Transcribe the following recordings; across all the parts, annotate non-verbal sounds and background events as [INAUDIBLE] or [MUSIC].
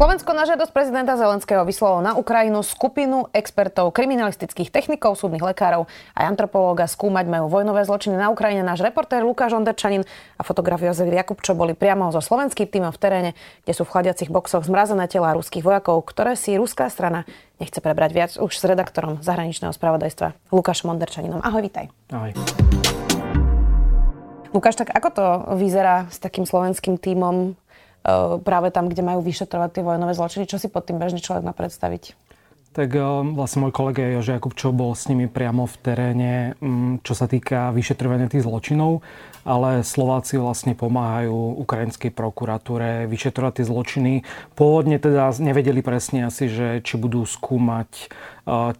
Slovensko na žiadosť prezidenta Zelenského vyslalo na Ukrajinu skupinu expertov, kriminalistických technikov, súdnych lekárov a antropológa skúmať majú vojnové zločiny na Ukrajine. Náš reportér Lukáš Onderčanin a fotograf Jozef Jakubčo boli priamo so slovenským týmom v teréne, kde sú v chladiacich boxoch zmrazené tela ruských vojakov, ktoré si ruská strana nechce prebrať viac už s redaktorom zahraničného spravodajstva Lukášom Onderčaninom. Ahoj, vítaj. Ahoj. Lukáš, tak ako to vyzerá s takým slovenským tímom Eh, práve tam, kde majú vyšetrovať tie vojnové zločiny. Čo si pod tým bežný človek má predstaviť? Tak eh, vlastne môj kolega Jože Jakubčov bol s nimi priamo v teréne, mm, čo sa týka vyšetrovania tých zločinov, ale Slováci vlastne pomáhajú ukrajinskej prokuratúre vyšetrovať tie zločiny. Pôvodne teda nevedeli presne asi, že či budú skúmať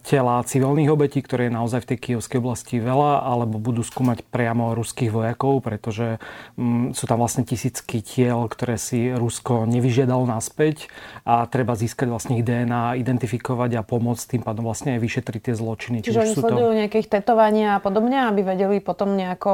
tela civilných obetí, ktoré je naozaj v tej kievskej oblasti veľa, alebo budú skúmať priamo ruských vojakov, pretože mm, sú tam vlastne tisícky tiel, ktoré si Rusko nevyžiadalo naspäť a treba získať vlastne ich DNA, identifikovať a pomôcť tým pádom vlastne aj vyšetriť tie zločiny. Čiže oni sledujú to... nejakých tetovania a podobne, aby vedeli potom nejako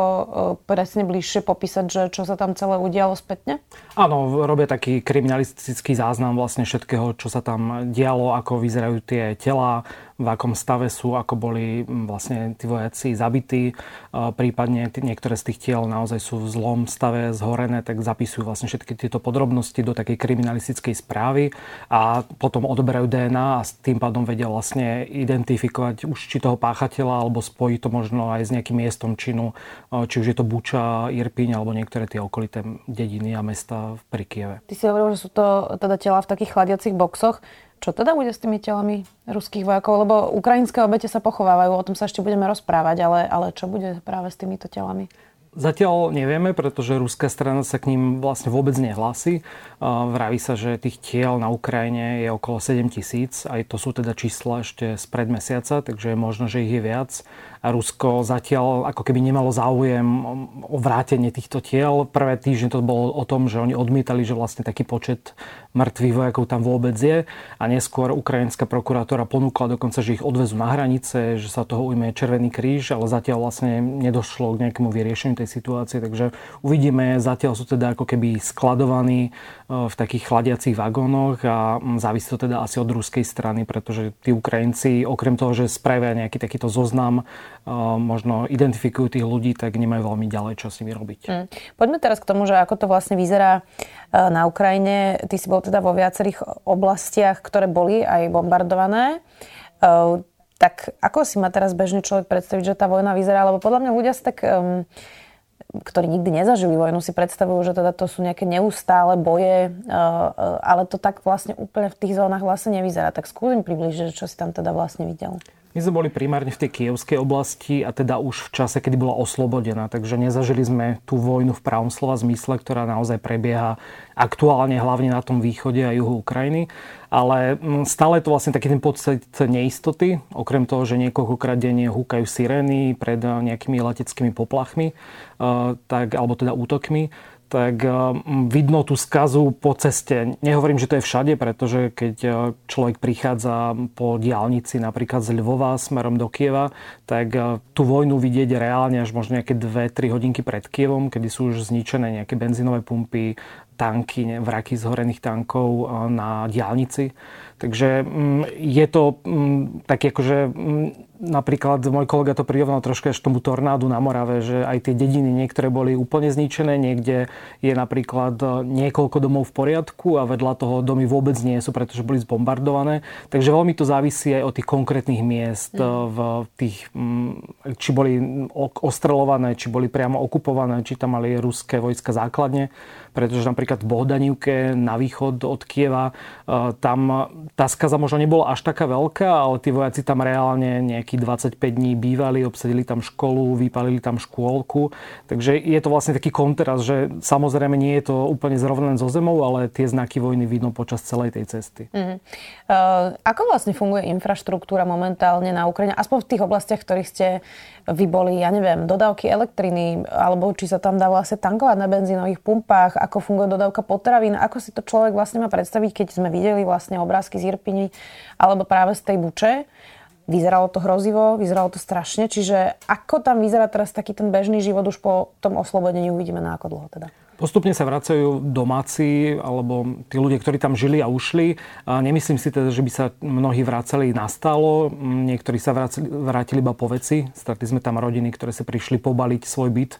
presne bližšie popísať, že čo sa tam celé udialo spätne? Áno, robia taký kriminalistický záznam vlastne všetkého, čo sa tam dialo, ako vyzerajú tie tela, v akom stave sú, ako boli vlastne tí vojaci zabití. Prípadne niektoré z tých tiel naozaj sú v zlom stave, zhorené, tak zapisujú vlastne všetky tieto podrobnosti do takej kriminalistickej správy a potom odoberajú DNA a tým pádom vedia vlastne identifikovať už či toho páchateľa alebo spojiť to možno aj s nejakým miestom činu, či už je to Buča, Irpiň alebo niektoré tie okolité dediny a mesta pri Kieve. Ty si hovoril, že sú to teda tela v takých chladiacich boxoch. Čo teda bude s tými telami ruských vojakov? Lebo ukrajinské obete sa pochovávajú, o tom sa ešte budeme rozprávať, ale, ale čo bude práve s týmito telami? Zatiaľ nevieme, pretože ruská strana sa k ním vlastne vôbec nehlási. Vraví sa, že tých tiel na Ukrajine je okolo 7 tisíc, aj to sú teda čísla ešte z pred mesiaca, takže je možno, že ich je viac. Rusko zatiaľ ako keby nemalo záujem o vrátenie týchto tiel. Prvé týždne to bolo o tom, že oni odmietali, že vlastne taký počet mŕtvych vojakov tam vôbec je. A neskôr ukrajinská prokurátora ponúkla dokonca, že ich odvezú na hranice, že sa toho ujme Červený kríž, ale zatiaľ vlastne nedošlo k nejakému vyriešeniu tej situácie. Takže uvidíme, zatiaľ sú teda ako keby skladovaní e, v takých chladiacich vagónoch a závisí to teda asi od ruskej strany, pretože tí Ukrajinci okrem toho, že spravia nejaký takýto zoznam možno identifikujú tých ľudí, tak nemajú veľmi ďalej čo s nimi robiť. Mm. Poďme teraz k tomu, že ako to vlastne vyzerá na Ukrajine. Ty si bol teda vo viacerých oblastiach, ktoré boli aj bombardované. Tak ako si ma teraz bežný človek predstaviť, že tá vojna vyzerá? Lebo podľa mňa ľudia si tak... Ktorí nikdy nezažili vojnu, si predstavujú, že teda to sú nejaké neustále boje, ale to tak vlastne úplne v tých zónach vlastne nevyzerá. Tak skúsim približiť, čo si tam teda vlastne videl. My sme boli primárne v tej kievskej oblasti a teda už v čase, kedy bola oslobodená, takže nezažili sme tú vojnu v pravom slova zmysle, ktorá naozaj prebieha aktuálne hlavne na tom východe a juhu Ukrajiny. Ale mm, stále je to vlastne taký ten pocit neistoty, okrem toho, že niekoľkokrát denne húkajú sirény pred nejakými leteckými poplachmi, eh, tak, alebo teda útokmi tak eh, vidno tú skazu po ceste. Nehovorím, že to je všade, pretože keď eh, človek prichádza po diálnici napríklad z Lvova smerom do Kieva, tak eh, tú vojnu vidieť reálne až možno nejaké 2-3 hodinky pred Kievom, kedy sú už zničené nejaké benzínové pumpy, tanky, vraky zhorených tankov na diálnici. Takže mm, je to mm, taký akože mm, napríklad môj kolega to prirovnal trošku až tomu tornádu na Morave, že aj tie dediny niektoré boli úplne zničené, niekde je napríklad e, niekoľko domov v poriadku a vedľa toho domy vôbec nie sú, pretože boli zbombardované. Takže veľmi to závisí aj od tých konkrétnych miest, mm. v tých, či boli ostrelované, či boli priamo okupované, či tam mali ruské vojska základne pretože napríklad v Bohdanivke na východ od Kieva, e, tam tá skaza možno nebola až taká veľká, ale tí vojaci tam reálne nejakých 25 dní bývali, obsadili tam školu, vypalili tam škôlku. Takže je to vlastne taký kontrast, že samozrejme nie je to úplne zrovnané so zemou, ale tie znaky vojny vidno počas celej tej cesty. Mm-hmm. Ako vlastne funguje infraštruktúra momentálne na Ukrajine? Aspoň v tých oblastiach, ktorých ste vy boli, ja neviem, dodávky elektriny, alebo či sa tam dá vlastne tankovať na benzínových pumpách, ako funguje dodávka potravín. Ako si to človek vlastne má predstaviť, keď sme videli vlastne obrázky z Irpini alebo práve z tej Buče? Vyzeralo to hrozivo, vyzeralo to strašne, čiže ako tam vyzerá teraz taký ten bežný život už po tom oslobodení, uvidíme na ako dlho teda. Postupne sa vracajú domáci alebo tí ľudia, ktorí tam žili a ušli. A nemyslím si teda, že by sa mnohí vracali nastálo. Niektorí sa vrátili, vrátili iba po veci. Stretli sme tam rodiny, ktoré sa prišli pobaliť svoj byt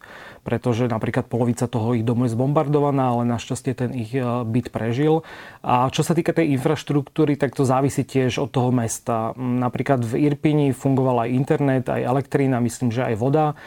pretože napríklad polovica toho ich domu je zbombardovaná, ale našťastie ten ich e, byt prežil. A čo sa týka tej infraštruktúry, tak to závisí tiež od toho mesta. Napríklad v Irpini fungoval aj internet, aj elektrína, myslím, že aj voda.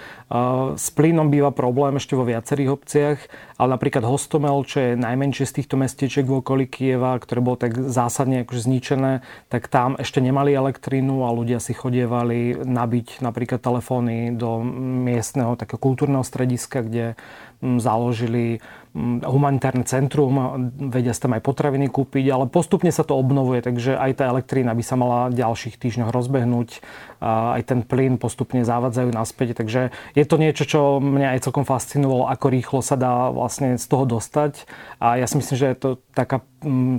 S plynom býva problém ešte vo viacerých obciach, ale napríklad Hostomel, čo je najmenšie z týchto mesteček v okolí Kieva, ktoré bolo tak zásadne akože zničené, tak tam ešte nemali elektrínu a ľudia si chodievali nabiť napríklad telefóny do miestneho takého kultúrneho strediska kde založili humanitárne centrum, vedia sa tam aj potraviny kúpiť, ale postupne sa to obnovuje, takže aj tá elektrína by sa mala v ďalších týždňoch rozbehnúť, aj ten plyn postupne zavadzajú naspäť, takže je to niečo, čo mňa aj celkom fascinovalo, ako rýchlo sa dá vlastne z toho dostať. A ja si myslím, že je to taká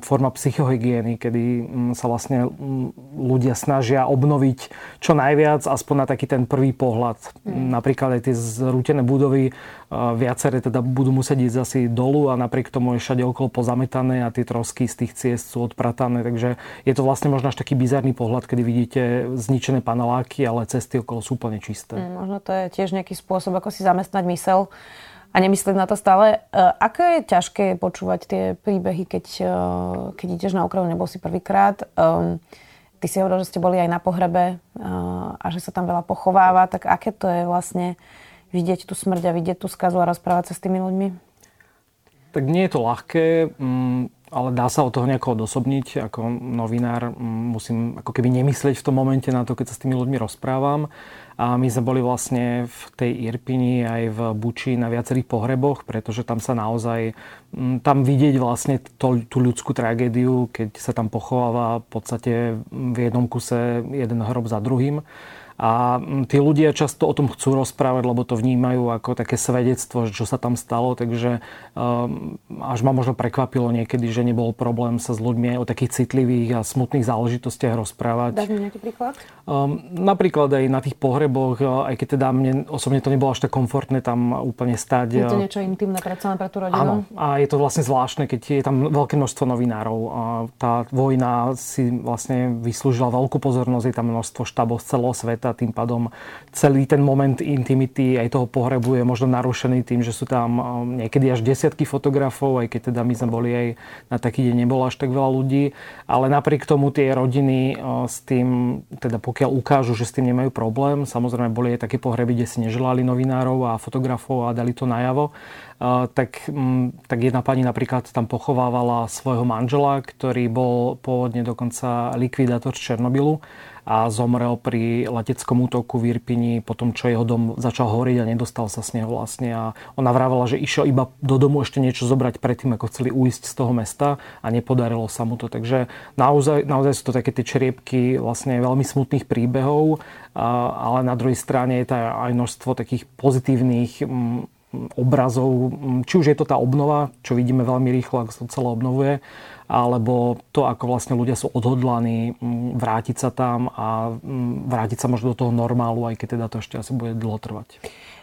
forma psychohygieny, kedy mm, sa vlastne mm, ľudia snažia obnoviť čo najviac, aspoň na taký ten prvý pohľad. Mm. Napríklad aj tie zrútené budovy, viaceré teda budú musieť ísť asi dolu a napriek tomu je všade okolo pozametané a tie trosky z tých ciest sú odpratané, takže je to vlastne možno až taký bizarný pohľad, kedy vidíte zničené paneláky, ale cesty okolo sú úplne čisté. Mm, možno to je tiež nejaký spôsob, ako si zamestnať mysel a nemyslieť na to stále. E, ako je ťažké počúvať tie príbehy, keď, e, keď ideš na Ukrajinu, nebol si prvýkrát? Um, ty si hovoril, že ste boli aj na pohrebe uh, a že sa tam veľa pochováva, tak aké to je vlastne vidieť tú smrť a vidieť tú skazu a rozprávať sa s tými ľuďmi? Tak nie je to ľahké, mm, ale dá sa od toho nejako odosobniť. Ako novinár musím ako keby nemyslieť v tom momente na to, keď sa s tými ľuďmi rozprávam. A my sme boli vlastne v tej Irpini aj v Buči na viacerých pohreboch, pretože tam sa naozaj, tam vidieť vlastne to, tú ľudskú tragédiu, keď sa tam pochováva v podstate v jednom kuse jeden hrob za druhým. A mm, tí ľudia často o tom chcú rozprávať, lebo to vnímajú ako také svedectvo, čo sa tam stalo. Takže um, až ma možno prekvapilo niekedy, že nebol problém sa s ľuďmi aj o takých citlivých a smutných záležitostiach rozprávať. Dáš mi nejaký príklad? Um, napríklad aj na tých pohreboch, aj keď teda mne osobne to nebolo až tak komfortné tam úplne stať. Je to niečo intimné predsa pre tú rodinu? Áno. A je to vlastne zvláštne, keď je tam veľké množstvo novinárov. A tá vojna si vlastne vyslúžila veľkú pozornosť, je tam množstvo štábov z celého sveta tým pádom celý ten moment intimity aj toho pohrebu je možno narušený tým, že sú tam um, niekedy až desiatky fotografov, aj keď teda my sme boli aj na taký deň nebolo až tak veľa ľudí, ale napriek tomu tie rodiny uh, s tým, teda pokiaľ ukážu, že s tým nemajú problém, samozrejme boli aj také pohreby, kde si neželali novinárov a fotografov a dali to najavo, uh, tak, um, tak jedna pani napríklad tam pochovávala svojho manžela, ktorý bol pôvodne dokonca likvidátor Černobylu a zomrel pri leteckom útoku v Irpini po tom, čo jeho dom začal horiť a nedostal sa z neho vlastne. A ona vravela, že išiel iba do domu ešte niečo zobrať predtým, ako chceli uísť z toho mesta a nepodarilo sa mu to. Takže naozaj, naozaj sú to také tie čriepky vlastne veľmi smutných príbehov, ale na druhej strane je aj množstvo takých pozitívnych obrazov, či už je to tá obnova, čo vidíme veľmi rýchlo, ako sa celé obnovuje, alebo to, ako vlastne ľudia sú odhodlaní mm, vrátiť sa tam a mm, vrátiť sa možno do toho normálu, aj keď teda to ešte asi bude dlho trvať.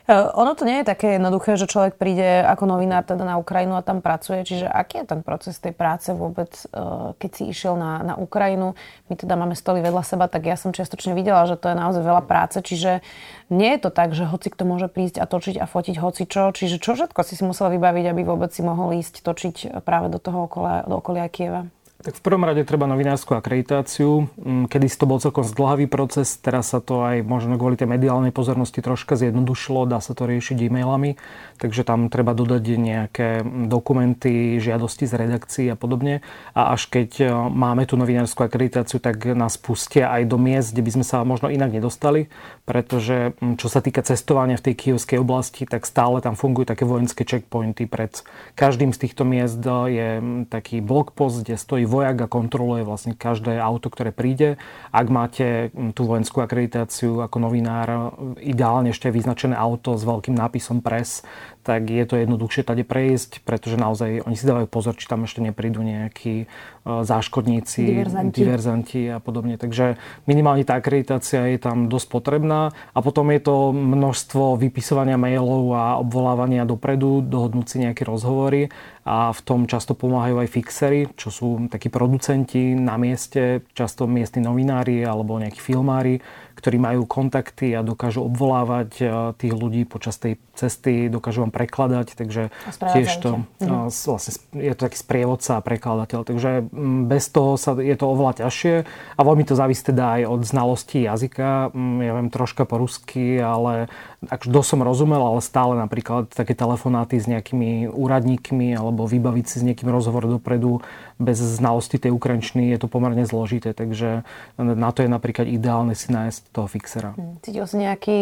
E, ono to nie je také jednoduché, že človek príde ako novinár teda na Ukrajinu a tam pracuje. Čiže aký je ten proces tej práce vôbec, e, keď si išiel na, na Ukrajinu? My teda máme stoly vedľa seba, tak ja som čiastočne videla, že to je naozaj veľa práce. Čiže nie je to tak, že hoci kto môže prísť a točiť a fotiť hoci čo. Čiže čo všetko si si musel vybaviť, aby vôbec si mohol ísť točiť práve do toho okolia, do okolia Kieva? Tak v prvom rade treba novinárskú akreditáciu. Mm, kedy to bol celkom zdlhavý proces, teraz sa to aj možno kvôli tej mediálnej pozornosti troška zjednodušilo, dá sa to riešiť e-mailami, takže tam treba dodať nejaké dokumenty, žiadosti z redakcií a podobne. A až keď e, máme tú novinárskú akreditáciu, tak nás pustia aj do miest, kde by sme sa možno inak nedostali, pretože mm, čo sa týka cestovania v tej kievskej oblasti, tak stále tam fungujú také vojenské checkpointy. Pred každým z týchto miest je mm, taký blogpost, kde stojí vojak a kontroluje vlastne každé auto, ktoré príde. Ak máte tú vojenskú akreditáciu ako novinár, ideálne ešte vyznačené auto s veľkým nápisom pres, tak je to jednoduchšie tade prejsť, pretože naozaj oni si dávajú pozor, či tam ešte neprídu nejakí e, záškodníci, diverzanti. diverzanti a podobne. Takže minimálne tá akreditácia je tam dosť potrebná a potom je to množstvo vypisovania mailov a obvolávania dopredu, dohodnúť si nejaké rozhovory a v tom často pomáhajú aj fixery, čo sú takí producenti na mieste, často miestni novinári alebo nejakí filmári, ktorí majú kontakty a dokážu obvolávať e, tých ľudí počas tej cesty, dokážu vám prekladať, takže tiež to mhm. vlastne je to taký sprievodca a prekladateľ, takže bez toho sa, je to oveľa ťažšie a veľmi to závisí teda aj od znalosti jazyka. Ja viem troška po rusky, ale ak dosť som rozumel, ale stále napríklad také telefonáty s nejakými úradníkmi alebo vybaviť si s niekým rozhovor dopredu bez znalosti tej ukrajinčiny je to pomerne zložité, takže na to je napríklad ideálne si nájsť toho fixera. Hm, cítil si nejaký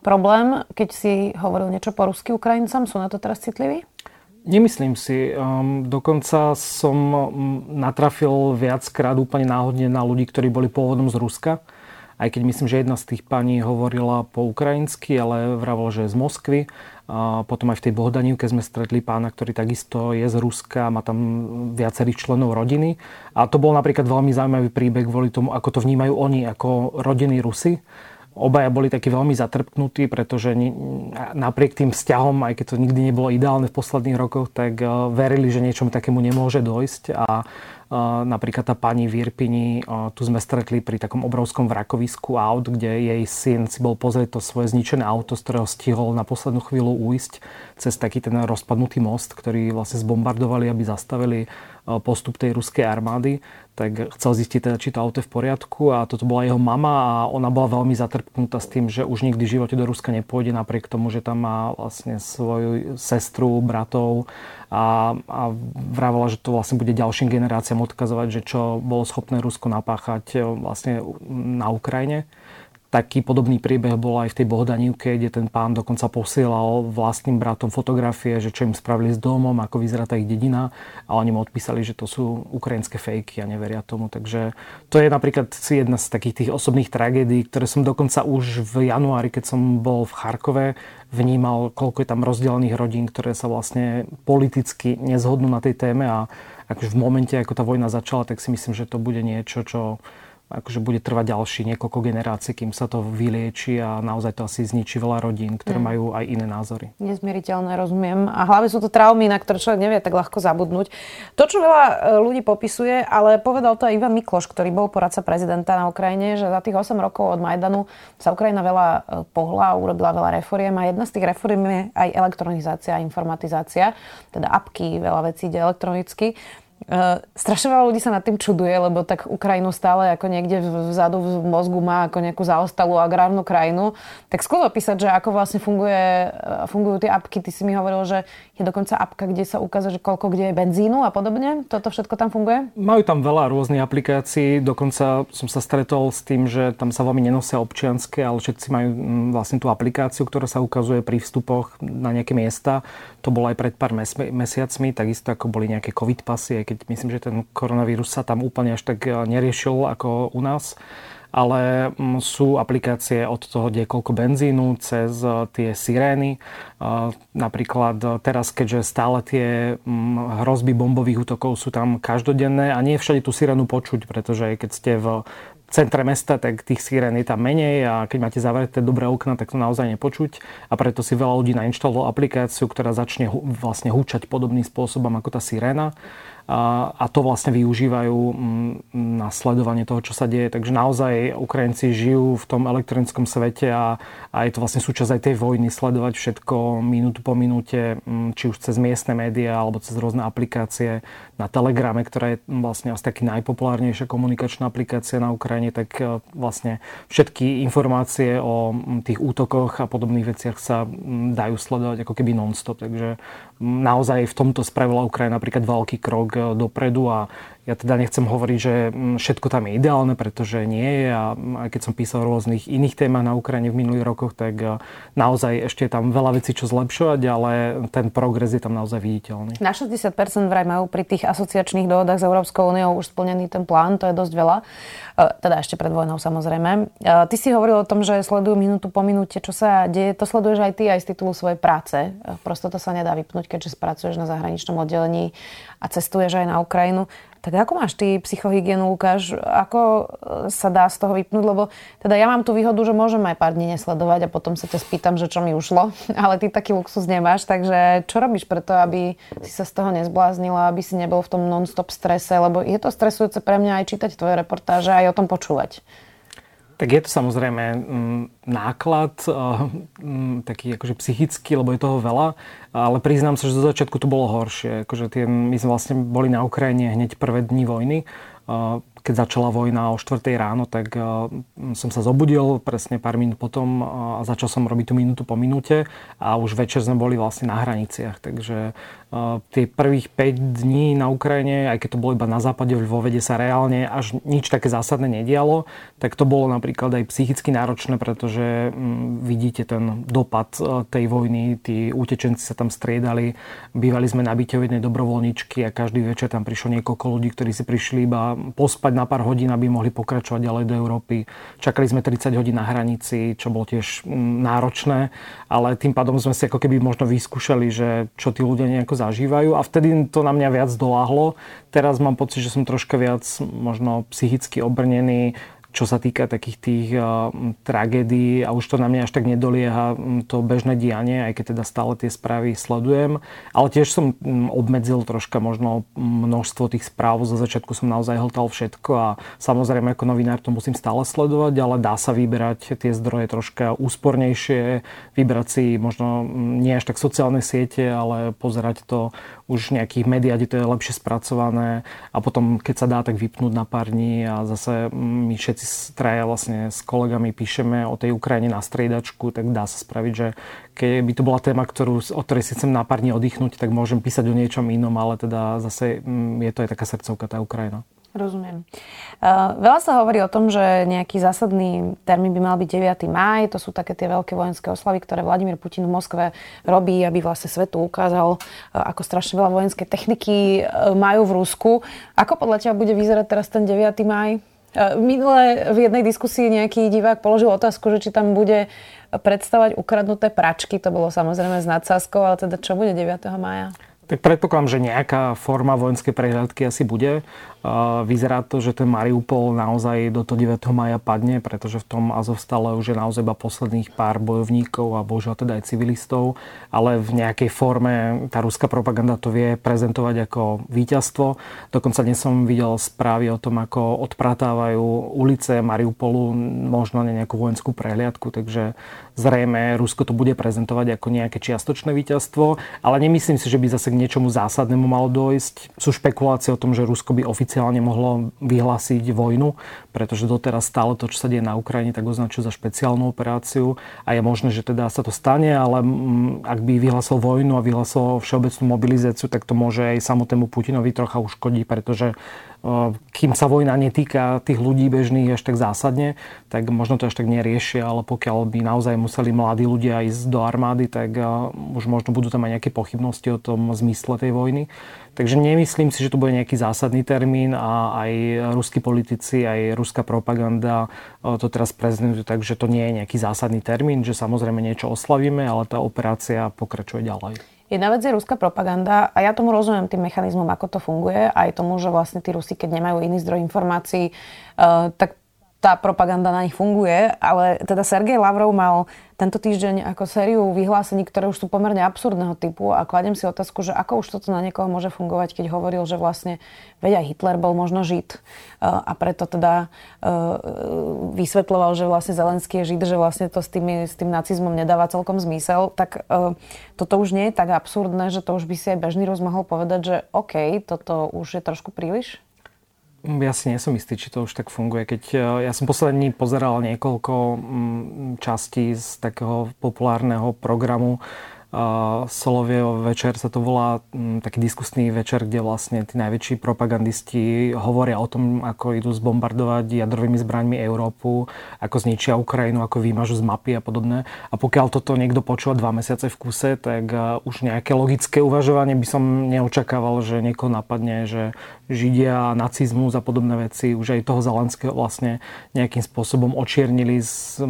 problém, keď si hovoril niečo po rusky Ukrajincom? Sú na to teraz citliví? Nemyslím si. Um, dokonca som um, natrafil viackrát úplne náhodne na ľudí, ktorí boli pôvodom z Ruska aj keď myslím, že jedna z tých pani hovorila po ukrajinsky, ale vravol, že je z Moskvy. A potom aj v tej Bohdanívke sme stretli pána, ktorý takisto je z Ruska, má tam viacerých členov rodiny. A to bol napríklad veľmi zaujímavý príbeh kvôli tomu, ako to vnímajú oni ako rodiny Rusy. Obaja boli takí veľmi zatrpknutí, pretože napriek tým vzťahom, aj keď to nikdy nebolo ideálne v posledných rokoch, tak eh, verili, že niečomu takému nemôže dojsť. A Napríklad tá pani v Irpini, tu sme stretli pri takom obrovskom vrakovisku aut, kde jej syn si bol pozrieť to svoje zničené auto, z ktorého stihol na poslednú chvíľu uísť cez taký ten rozpadnutý most, ktorý vlastne zbombardovali, aby zastavili postup tej ruskej armády tak chcel zistiť teda, či to auto je v poriadku a toto bola jeho mama a ona bola veľmi zatrpknutá s tým, že už nikdy v živote do Ruska nepôjde napriek tomu, že tam má vlastne svoju sestru, bratov a, a vravela, že to vlastne bude ďalším generáciám odkazovať, že čo bolo schopné Rusko napáchať vlastne na Ukrajine. Taký podobný príbeh bol aj v tej Bohdanívke, kde ten pán dokonca posielal vlastným bratom fotografie, že čo im spravili s domom, ako vyzerá tá ich dedina a oni mu odpísali, že to sú ukrajinské fejky a neveria tomu. Takže to je napríklad jedna z takých tých osobných tragédií, ktoré som dokonca už v januári, keď som bol v Charkove, vnímal, koľko je tam rozdelených rodín, ktoré sa vlastne politicky nezhodnú na tej téme a akože v momente, ako tá vojna začala, tak si myslím, že to bude niečo, čo akože bude trvať ďalší niekoľko generácií, kým sa to vylieči a naozaj to asi zničí veľa rodín, ktoré mm. majú aj iné názory. Nezmieriteľné, rozumiem. A hlavne sú to traumy, na ktoré človek nevie tak ľahko zabudnúť. To, čo veľa e, ľudí popisuje, ale povedal to aj Ivan Mikloš, ktorý bol poradca prezidenta na Ukrajine, že za tých 8 rokov od Majdanu sa Ukrajina veľa e, pohla, urobila veľa reforiem a jedna z tých reforiem je aj elektronizácia, informatizácia, teda apky, veľa vecí ide elektronicky. Uh, strašne veľa ľudí sa nad tým čuduje, lebo tak Ukrajinu stále ako niekde vzadu v mozgu má ako nejakú zaostalú agrárnu krajinu. Tak skôr opísať, že ako vlastne funguje, uh, fungujú tie apky. Ty si mi hovoril, že je dokonca apka, kde sa ukazuje, že koľko kde je benzínu a podobne. Toto všetko tam funguje? Majú tam veľa rôznych aplikácií. Dokonca som sa stretol s tým, že tam sa veľmi nenosia občianske, ale všetci majú mm, vlastne tú aplikáciu, ktorá sa ukazuje pri vstupoch na nejaké miesta. To bolo aj pred pár mesiacmi, takisto ako boli nejaké covid pasy, aj keď myslím, že ten koronavírus sa tam úplne až tak eh, neriešil ako u nás ale mm, sú aplikácie od toho, kde je koľko benzínu, cez eh, tie sirény. Eh, napríklad teraz, keďže stále tie mm, hrozby bombových útokov sú tam každodenné a nie všade tú sirénu počuť, pretože keď ste v centre mesta, tak tých sirén je tam menej a keď máte zavreté dobré okna, tak to naozaj nepočuť a preto si veľa ľudí nainštalovalo aplikáciu, ktorá začne vlastne húčať podobným spôsobom ako tá siréna a to vlastne využívajú mm, na sledovanie toho, čo sa deje. Takže naozaj Ukrajinci žijú v tom elektronickom svete a, a je to vlastne súčasť aj tej vojny sledovať všetko minútu po minúte, mm, či už cez miestne médiá alebo cez rôzne aplikácie na Telegrame, ktorá je vlastne asi taký najpopulárnejšia komunikačná aplikácia na Ukrajine tak vlastne všetky informácie o tých útokoch a podobných veciach sa dajú sledovať ako keby non-stop. Takže naozaj v tomto spravila Ukrajina napríklad veľký krok dopredu a ja teda nechcem hovoriť, že mm, všetko tam je ideálne, pretože nie je a aj keď som písal rôznych iných témach na Ukrajine v minulých rokoch, tak e, naozaj ešte je tam veľa vecí, čo zlepšovať, ale ten progres je tam naozaj viditeľný. Na 60% vraj majú pri tých asociačných dohodách s Európskou úniou už splnený ten plán, to je dosť veľa. E, teda ešte pred vojnou samozrejme. E, ty si hovoril o tom, že sledujú minútu po minúte, čo sa deje. To sleduješ aj ty aj z titulu svojej práce. Prosto to sa nedá vypnúť, keďže spracuješ na zahraničnom oddelení a cestuješ aj na Ukrajinu. Tak ako máš ty psychohygienu, Lukáš? Ako e, sa dá z toho vypnúť? Lebo teda ja mám tú výhodu, že môžem aj pár dní nesledovať a potom sa ťa spýtam, že čo mi ušlo. [LAUGHS] Ale ty taký luxus nemáš, takže čo robíš preto, aby si sa z toho nezbláznila, aby si nebol v tom non-stop strese? Lebo je to stresujúce pre mňa aj čítať tvoje reportáže, aj o tom počúvať. Tak je to samozrejme mm, náklad, mm, taký akože psychický, lebo je toho veľa, ale priznám sa, že zo začiatku to bolo horšie. Akože tie, my sme vlastne boli na Ukrajine hneď prvé dni vojny keď začala vojna o 4 ráno, tak som sa zobudil presne pár minút potom a začal som robiť tú minútu po minúte a už večer sme boli vlastne na hraniciach. Takže tie prvých 5 dní na Ukrajine, aj keď to bolo iba na západe, vo vede sa reálne až nič také zásadné nedialo, tak to bolo napríklad aj psychicky náročné, pretože vidíte ten dopad tej vojny, tí utečenci sa tam striedali, bývali sme na byte jednej dobrovoľničky a každý večer tam prišlo niekoľko ľudí, ktorí si prišli iba pospať na pár hodín, aby mohli pokračovať ďalej do Európy. Čakali sme 30 hodín na hranici, čo bolo tiež mm, náročné, ale tým pádom sme si ako keby možno vyskúšali, že čo tí ľudia nejako zažívajú a vtedy to na mňa viac doláhlo. Teraz mám pocit, že som troška viac možno psychicky obrnený, čo sa týka takých tých uh, tragédií a už to na mňa až tak nedolieha to bežné dianie, aj keď teda stále tie správy sledujem. Ale tiež som obmedzil troška možno množstvo tých správ. Za začiatku som naozaj hltal všetko a samozrejme ako novinár to musím stále sledovať, ale dá sa vyberať tie zdroje troška úspornejšie, vybrať si možno nie až tak sociálne siete, ale pozerať to už nejakých médiách, kde to je lepšie spracované a potom, keď sa dá, tak vypnúť na pár dní a zase my všetci traja vlastne s kolegami píšeme o tej Ukrajine na striedačku, tak dá sa spraviť, že keby to bola téma, ktorú, o ktorej si chcem na pár dní oddychnúť, tak môžem písať o niečom inom, ale teda zase je to aj taká srdcovka tá Ukrajina. Rozumiem. Uh, veľa sa hovorí o tom, že nejaký zásadný termín by mal byť 9. máj. To sú také tie veľké vojenské oslavy, ktoré Vladimír Putin v Moskve robí, aby vlastne svetu ukázal, uh, ako strašne veľa vojenskej techniky uh, majú v Rusku. Ako podľa teba bude vyzerať teraz ten 9. máj? Minule v jednej diskusii nejaký divák položil otázku, že či tam bude predstavať ukradnuté pračky. To bolo samozrejme s nadsázkou, ale teda čo bude 9. mája? Tak predpokladám, že nejaká forma vojenskej prehľadky asi bude. Vyzerá to, že ten Mariupol naozaj do toho 9. maja padne, pretože v tom Azovstale už je naozaj iba posledných pár bojovníkov a bohužiaľ teda aj civilistov, ale v nejakej forme tá ruská propaganda to vie prezentovať ako víťazstvo. Dokonca dnes som videl správy o tom, ako odpratávajú ulice Mariupolu, možno na nejakú vojenskú prehliadku, takže zrejme Rusko to bude prezentovať ako nejaké čiastočné víťazstvo, ale nemyslím si, že by zase k niečomu zásadnému malo dojsť. Sú špekulácie o tom, že Rusko by oficiálne mohlo vyhlásiť vojnu, pretože doteraz stále to, čo sa deje na Ukrajine, tak označujú za špeciálnu operáciu a je možné, že teda sa to stane, ale mm, ak by vyhlásil vojnu a vyhlásil všeobecnú mobilizáciu, tak to môže aj samotnému Putinovi trocha uškodiť, pretože kým sa vojna netýka tých ľudí bežných až tak zásadne, tak možno to až tak neriešia, ale pokiaľ by naozaj museli mladí ľudia ísť do armády, tak už možno budú tam aj nejaké pochybnosti o tom zmysle tej vojny. Takže nemyslím si, že to bude nejaký zásadný termín a aj ruskí politici, aj ruská propaganda to teraz prezentujú tak, že to nie je nejaký zásadný termín, že samozrejme niečo oslavíme, ale tá operácia pokračuje ďalej. Jedna vec je ruská propaganda a ja tomu rozumiem tým mechanizmom, ako to funguje, aj tomu, že vlastne tí Rusi, keď nemajú iný zdroj informácií, uh, tak tá propaganda na nich funguje, ale teda Sergej Lavrov mal tento týždeň ako sériu vyhlásení, ktoré už sú pomerne absurdného typu a kladem si otázku, že ako už toto na niekoho môže fungovať, keď hovoril, že vlastne veď aj Hitler bol možno žid a preto teda vysvetloval, že vlastne Zelenský je žid, že vlastne to s, tými, s tým nacizmom nedáva celkom zmysel, tak toto už nie je tak absurdné, že to už by si aj bežný Rus mohol povedať, že OK, toto už je trošku príliš? Ja si nie som istý, či to už tak funguje. Keď e, ja som poslední pozeral niekoľko mm, častí z takého populárneho programu Solovieho večer sa to volá taký diskusný večer, kde vlastne tí najväčší propagandisti hovoria o tom, ako idú zbombardovať jadrovými zbraňmi Európu, ako zničia Ukrajinu, ako vymažu z mapy a podobné. A pokiaľ toto niekto počúva dva mesiace v kuse, tak už nejaké logické uvažovanie by som neočakával, že niekoho napadne, že Židia, nacizmus a podobné veci, už aj toho Zelenského vlastne nejakým spôsobom očiernili z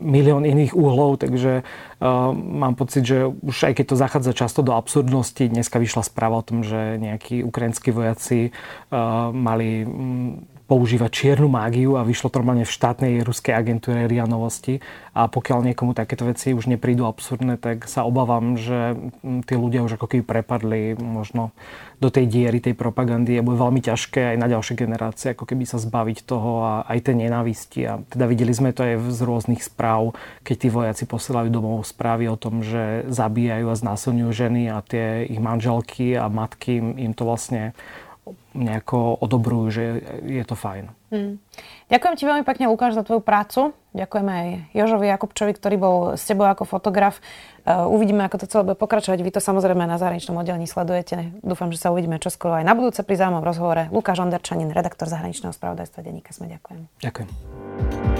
milión iných úhlov, takže uh, mám pocit, že už aj keď to zachádza často do absurdnosti, dneska vyšla správa o tom, že nejakí ukrajinskí vojaci uh, mali um, používať čiernu mágiu a vyšlo to normálne v štátnej ruskej agentúre RIA Novosti. A pokiaľ niekomu takéto veci už neprídu absurdné, tak sa obávam, že tí ľudia už ako keby prepadli možno do tej diery tej propagandy a bude veľmi ťažké aj na ďalšie generácie ako keby sa zbaviť toho a aj tej nenávisti. A teda videli sme to aj z rôznych správ, keď tí vojaci posielajú domov správy o tom, že zabíjajú a znásilňujú ženy a tie ich manželky a matky im to vlastne nejako odobrujú, že je to fajn. Hmm. Ďakujem ti veľmi pekne, Lukáš, za tvoju prácu. Ďakujem aj Jožovi Jakubčovi, ktorý bol s tebou ako fotograf. Uh, uvidíme, ako to celé bude pokračovať. Vy to samozrejme na zahraničnom oddelení sledujete. Dúfam, že sa uvidíme čoskoro aj na budúce pri zaujímavom rozhovore. Lukáš Onderčanin, redaktor zahraničného spravodajstva Denníka Sme. Ďakujem. Ďakujem.